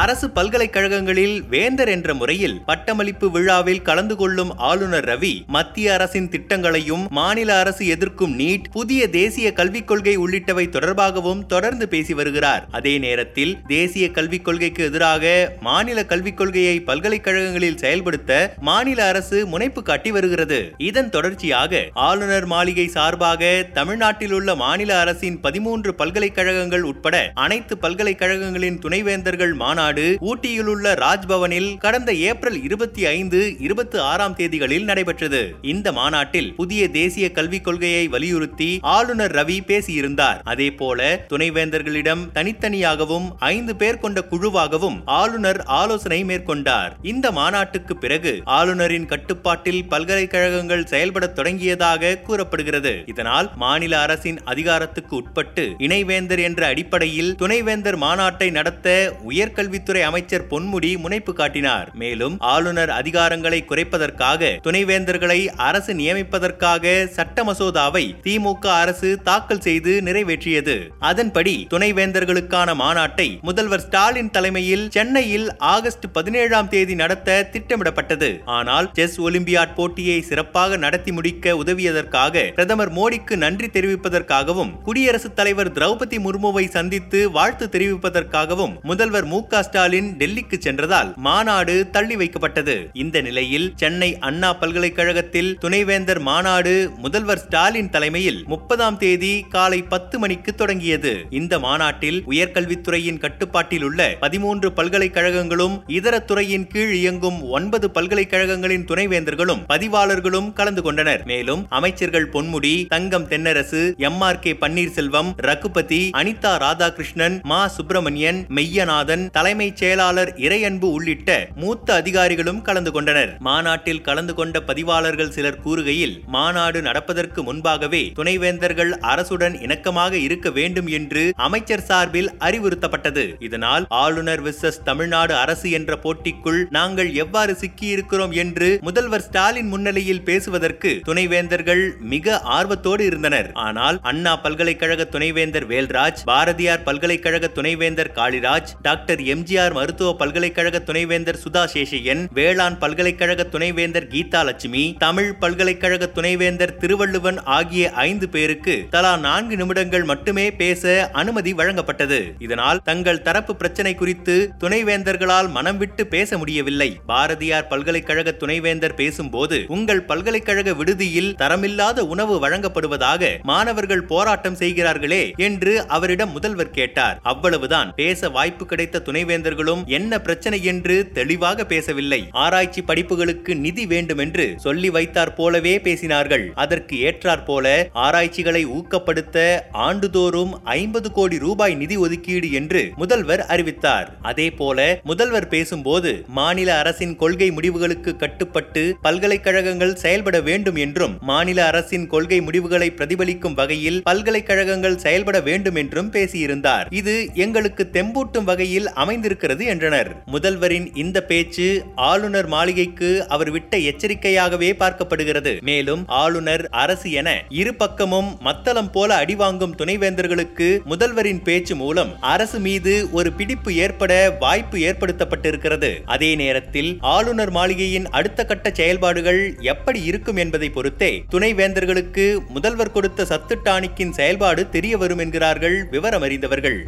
அரசு பல்கலைக்கழகங்களில் வேந்தர் என்ற முறையில் பட்டமளிப்பு விழாவில் கலந்து கொள்ளும் ஆளுநர் ரவி மத்திய அரசின் திட்டங்களையும் மாநில அரசு எதிர்க்கும் நீட் புதிய தேசிய கல்விக் கொள்கை உள்ளிட்டவை தொடர்பாகவும் தொடர்ந்து பேசி வருகிறார். அதே நேரத்தில் தேசிய கல்விக் கொள்கைக்கு எதிராக மாநில கல்விக் கொள்கையை பல்கலைக்கழகங்களில் செயல்படுத்த மாநில அரசு முனைப்பு காட்டி வருகிறது. இதன் தொடர்ச்சியாக ஆளுநர் மாளிகை சார்பாக தமிழ்நாட்டில் உள்ள மாநில அரசின் பதிமூன்று பல்கலைக்கழகங்கள் உட்பட அனைத்து பல்கலைக்கழகங்களின் துணைவேந்தர்கள் மாநாடு மாநாடு ஊட்டியிலுள்ள ராஜ்பவனில் கடந்த ஏப்ரல் இருபத்தி ஐந்து இருபத்தி ஆறாம் தேதிகளில் நடைபெற்றது. இந்த மாநாட்டில் புதிய தேசிய கல்விக் கொள்கையை வலியுறுத்தி ஆளுநர் ரவி பேசியிருந்தார். அதே போல துணைவேந்தர்களிடம் தனித்தனியாகவும் ஐந்து பேர் கொண்ட குழுவாகவும் ஆளுநர் ஆலோசனை மேற்கொண்டார். இந்த மாநாட்டுக்கு பிறகு ஆளுநரின் கட்டுப்பாட்டில் பல்கலைக்கழகங்கள் செயல்பட தொடங்கியதாக கூறப்படுகிறது. இதனால் மாநில அரசின் அதிகாரத்துக்கு உட்பட்டு இணைவேந்தர் என்ற அடிப்படையில் துணைவேந்தர் மாநாட்டை நடத்த உயர்கல்வி கல்வித்துறை அமைச்சர் பொன்முடி முனைப்பு காட்டினார். மேலும் ஆளுநர் அதிகாரங்களை குறைப்பதற்காக துணைவேந்தர்களை அரசு நியமிப்பதற்காக சட்ட மசோதாவை திமுக அரசு தாக்கல் செய்து நிறைவேற்றியது. அதன்படி துணைவேந்தர்களுக்கான மாநாட்டை முதல்வர் ஸ்டாலின் தலைமையில் சென்னையில் ஆகஸ்ட் பதினேழாம் தேதி நடத்த திட்டமிடப்பட்டது. ஆனால் செஸ் ஒலிம்பியாட் போட்டியை சிறப்பாக நடத்தி முடிக்க உதவியதற்காக பிரதமர் மோடிக்கு நன்றி தெரிவிப்பதற்காகவும் குடியரசுத் தலைவர் திரௌபதி முர்முவை சந்தித்து வாழ்த்து தெரிவிப்பதற்காகவும் முதல்வர் மு க ஸ்டாலின் டெல்லிக்கு சென்றதால் மாநாடு தள்ளி வைக்கப்பட்டது. இந்த நிலையில் சென்னை அண்ணா பல்கலைக்கழகத்தில் துணைவேந்தர் மாநாடு முதல்வர் ஸ்டாலின் தலைமையில் முப்பதாம் தேதி காலை பத்து மணிக்கு தொடங்கியது. இந்த மாநாட்டில் உயர்கல்வித்துறையின் கட்டுப்பாட்டில் உள்ள பதிமூன்று பல்கலைக்கழகங்களும் இதர துறையின் கீழ் இயங்கும் ஒன்பது பல்கலைக்கழகங்களின் துணைவேந்தர்களும் பதிவாளர்களும் கலந்து கொண்டனர். மேலும் அமைச்சர்கள் Ponmudi Thangam Thennarasu M R K Panneerselvam Raghupathi Anitha Radhakrishnan Ma Subramanian Meyyanathan தலைமைச் செயலாளர் இறையன்பு உள்ளிட்ட மூத்த அதிகாரிகளும் கலந்து கொண்டனர். மாநாட்டில் கலந்து கொண்ட பதிவாளர்கள் சிலர் கூறுகையில் மாநாடு நடப்பதற்கு முன்பாகவே துணைவேந்தர்கள் அரசுடன் இணக்கமாக இருக்க வேண்டும் என்று அமைச்சர் சார்பில் அறிவுறுத்தப்பட்டது. இதனால் ஆளுநர் விசஸ் தமிழ்நாடு அரசு என்ற போட்டிக்குள் நாங்கள் எவ்வாறு சிக்கியிருக்கிறோம் என்று முதல்வர் ஸ்டாலின் முன்னிலையில் பேசுவதற்கு துணைவேந்தர்கள் மிக ஆர்வத்தோடு இருந்தனர். ஆனால் அண்ணா பல்கலைக்கழக துணைவேந்தர் வேல்ராஜ் பாரதியார் பல்கலைக்கழக துணைவேந்தர் காளிராஜ் டாக்டர் எம்ஜிஆர் மருத்துவ பல்கலைக்கழக துணைவேந்தர் சுதா சேஷையன் வேளாண் பல்கலைக்கழக துணைவேந்தர் கீதா லட்சுமி தமிழ் பல்கலைக்கழக துணைவேந்தர் திருவள்ளுவன் ஆகிய ஐந்து பேருக்கு தலா நான்கு நிமிடங்கள் மட்டுமே பேச அனுமதி வழங்கப்பட்டது. இதனால் தங்கள் தரப்பு பிரச்சனை குறித்து துணைவேந்தர்களால் மனம் விட்டு பேச முடியவில்லை. பாரதியார் பல்கலைக்கழக துணைவேந்தர் பேசும்போது உங்கள் பல்கலைக்கழக விடுதியில் தரமில்லாத உணவு வழங்கப்படுவதாக மாணவர்கள் போராட்டம் செய்கிறார்களே என்று அவரிடம் முதல்வர் கேட்டார். அவ்வளவுதான். பேச வாய்ப்பு கிடைத்த துணை துணைவேந்தர்களும் என்ன பிரச்சனை என்று தெளிவாக பேசவில்லை. ஆராய்ச்சி படிப்புகளுக்கு நிதி வேண்டும் என்று சொல்லி வைத்தார் போலவே பேசினார்கள். அதற்கு ஏற்றாற் போல ஆராய்ச்சிகளை ஊக்கப்படுத்த ஆண்டுதோறும் ஐம்பது கோடி ரூபாய் நிதி ஒதுக்கீடு என்று முதல்வர் அறிவித்தார். அதே போல முதல்வர் பேசும்போது மாநில அரசின் கொள்கை முடிவுகளுக்கு கட்டுப்பட்டு பல்கலைக்கழகங்கள் செயல்பட வேண்டும் என்றும் மாநில அரசின் கொள்கை முடிவுகளை பிரதிபலிக்கும் வகையில் பல்கலைக்கழகங்கள் செயல்பட வேண்டும் என்றும் பேசியிருந்தார். இது எங்களுக்கு தெம்பூட்டும் வகையில் அமை அமைந்திருக்கிறது என்றனர். முதல்வரின் இந்த பேச்சு ஆளுநர் மாளிகைக்கு அவர் விட்ட எச்சரிக்கையாகவே பார்க்கப்படுகிறது. மேலும் ஆளுநர் அரசு என இரு பக்கமும் மத்தளம் போல அடிவாங்கும் துணைவேந்தர்களுக்கு முதல்வரின் பேச்சு மூலம் அரசு மீது ஒரு பிடிப்பு ஏற்பட வாய்ப்பு ஏற்படுத்தப்பட்டிருக்கிறது. அதே நேரத்தில் ஆளுநர் மாளிகையின் அடுத்த கட்ட செயல்பாடுகள் எப்படி இருக்கும் என்பதை பொறுத்தே துணைவேந்தர்களுக்கு முதல்வர் கொடுத்த சத்து டானிக்கின் செயல்பாடு தெரிய வரும் என்கிறார்கள் விவரம் அறிந்தவர்கள்